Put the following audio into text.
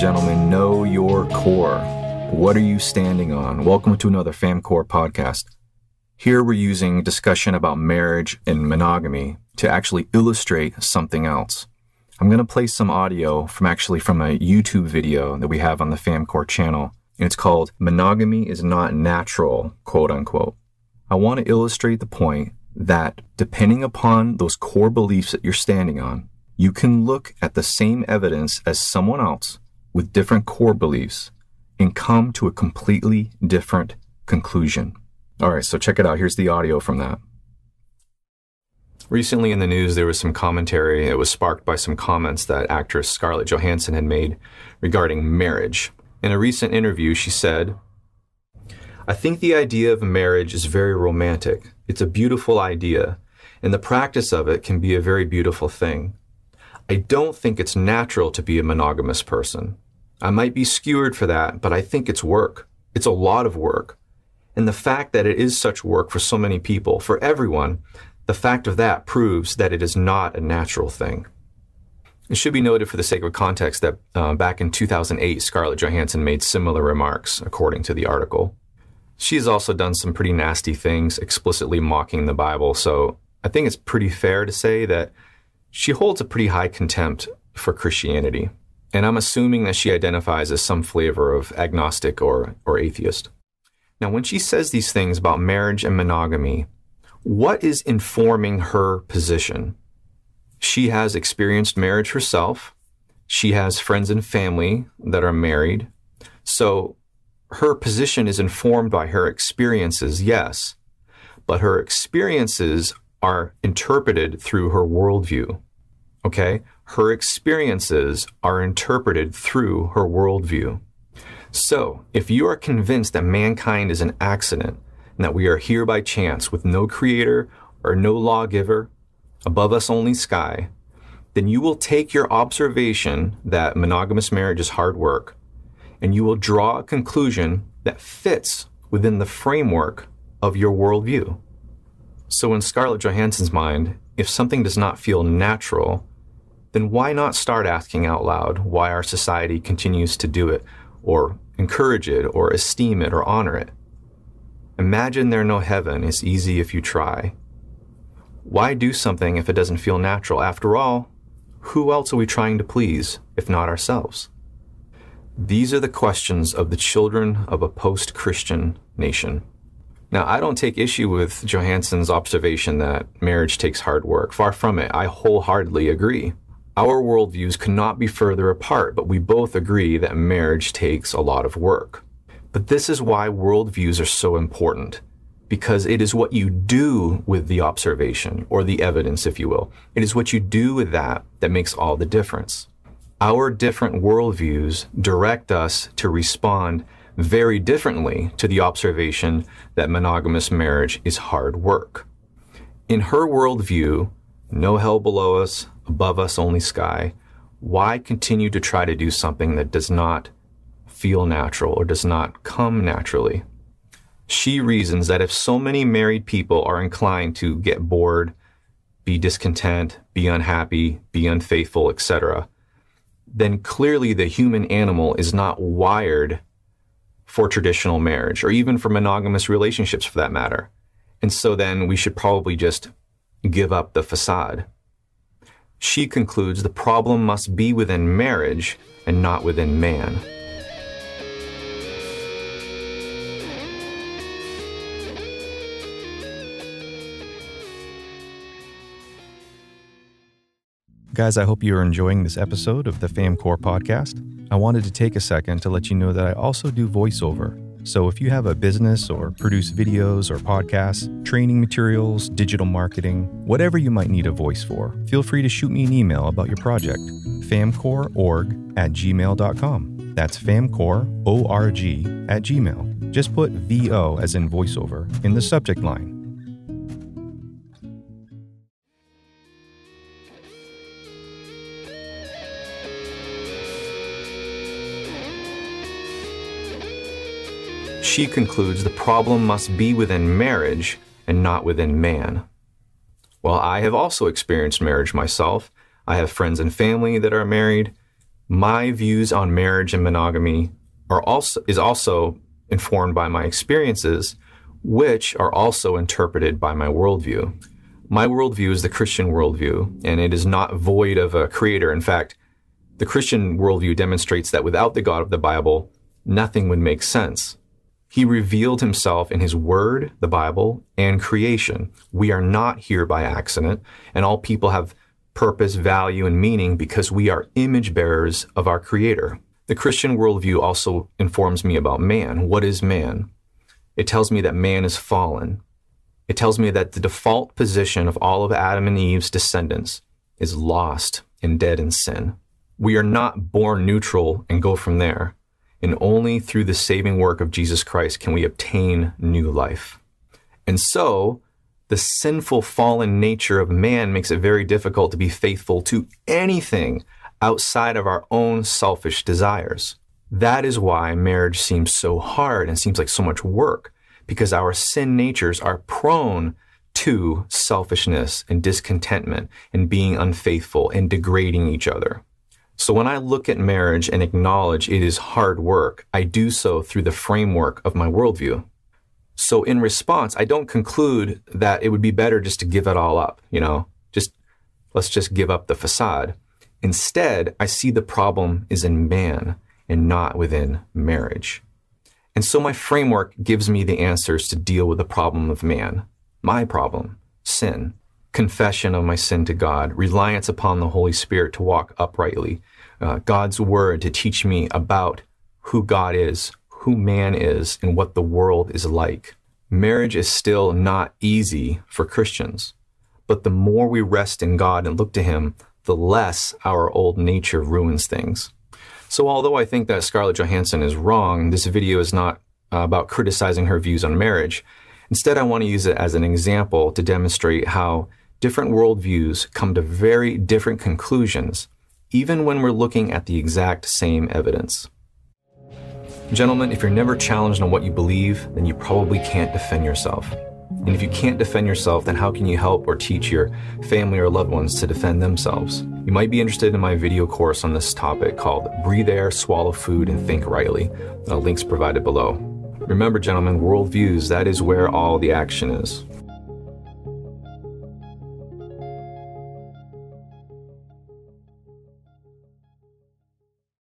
gentlemen, know your core. What are you standing on? Welcome to another FamCore podcast. Here we're using discussion about marriage and monogamy to actually illustrate something else. I'm going to play some audio from actually from a YouTube video that we have on the FamCore channel. And it's called Monogamy is Not Natural, quote unquote. I want to illustrate the point that depending upon those core beliefs that you're standing on, you can look at the same evidence as someone else with different core beliefs and come to a completely different conclusion. All right, so check it out. Here's the audio from that. Recently in the news, there was some commentary that was sparked by some comments that actress Scarlett Johansson had made regarding marriage. In a recent interview, she said, I think the idea of marriage is very romantic. It's a beautiful idea, and the practice of it can be a very beautiful thing. I don't think it's natural to be a monogamous person. I might be skewered for that, but I think it's work. It's a lot of work. And the fact that it is such work for so many people, for everyone, the fact of that proves that it is not a natural thing. It should be noted for the sake of context that uh, back in 2008, Scarlett Johansson made similar remarks, according to the article. She's also done some pretty nasty things, explicitly mocking the Bible. So I think it's pretty fair to say that she holds a pretty high contempt for Christianity. And I'm assuming that she identifies as some flavor of agnostic or, or atheist. Now, when she says these things about marriage and monogamy, what is informing her position? She has experienced marriage herself. She has friends and family that are married. So her position is informed by her experiences, yes, but her experiences are interpreted through her worldview. Okay? Her experiences are interpreted through her worldview. So, if you are convinced that mankind is an accident and that we are here by chance with no creator or no lawgiver, above us only sky, then you will take your observation that monogamous marriage is hard work and you will draw a conclusion that fits within the framework of your worldview. So, in Scarlett Johansson's mind, if something does not feel natural, then why not start asking out loud why our society continues to do it, or encourage it, or esteem it, or honor it? Imagine there no heaven is easy if you try. Why do something if it doesn't feel natural? After all, who else are we trying to please if not ourselves? These are the questions of the children of a post Christian nation. Now, I don't take issue with Johansson's observation that marriage takes hard work. Far from it. I wholeheartedly agree. Our worldviews cannot be further apart, but we both agree that marriage takes a lot of work. But this is why worldviews are so important, because it is what you do with the observation, or the evidence, if you will. It is what you do with that that makes all the difference our different worldviews direct us to respond very differently to the observation that monogamous marriage is hard work. In her worldview, no hell below us, above us only sky, why continue to try to do something that does not feel natural or does not come naturally? She reasons that if so many married people are inclined to get bored, be discontent, be unhappy, be unfaithful, etc., then clearly the human animal is not wired for traditional marriage or even for monogamous relationships for that matter. And so then we should probably just give up the facade. She concludes the problem must be within marriage and not within man. Guys, I hope you are enjoying this episode of the FamCore podcast. I wanted to take a second to let you know that I also do voiceover. So if you have a business or produce videos or podcasts, training materials, digital marketing, whatever you might need a voice for, feel free to shoot me an email about your project. famcoreorg at gmail.com. That's famcoreorg at gmail. Just put VO as in voiceover in the subject line She concludes the problem must be within marriage and not within man. While I have also experienced marriage myself, I have friends and family that are married. My views on marriage and monogamy are also is also informed by my experiences, which are also interpreted by my worldview. My worldview is the Christian worldview, and it is not void of a creator. In fact, the Christian worldview demonstrates that without the God of the Bible, nothing would make sense. He revealed himself in his word, the Bible, and creation. We are not here by accident, and all people have purpose, value, and meaning because we are image bearers of our creator. The Christian worldview also informs me about man. What is man? It tells me that man is fallen. It tells me that the default position of all of Adam and Eve's descendants is lost and dead in sin. We are not born neutral and go from there and only through the saving work of Jesus Christ can we obtain new life. And so, the sinful fallen nature of man makes it very difficult to be faithful to anything outside of our own selfish desires. That is why marriage seems so hard and seems like so much work, because our sin natures are prone to selfishness and discontentment and being unfaithful and degrading each other. So when I look at marriage and acknowledge it is hard work, I do so through the framework of my worldview. So in response, I don't conclude that it would be better just to give it all up, you know, just let's just give up the facade. Instead, I see the problem is in man and not within marriage. And so my framework gives me the answers to deal with the problem of man, my problem, sin confession of my sin to God, reliance upon the Holy Spirit to walk uprightly, uh, God's word to teach me about who God is, who man is, and what the world is like. Marriage is still not easy for Christians, but the more we rest in God and look to Him, the less our old nature ruins things. So, although I think that Scarlett Johansson is wrong, this video is not uh, about criticizing her views on marriage. Instead, I want to use it as an example to demonstrate how different worldviews come to very different conclusions, even when we're looking at the exact same evidence. Gentlemen, if you're never challenged on what you believe, then you probably can't defend yourself. And if you can't defend yourself, then how can you help or teach your family or loved ones to defend themselves? You might be interested in my video course on this topic called Breathe Air, Swallow Food, and Think Rightly. The link's provided below. Remember, gentlemen, worldviews, that is where all the action is.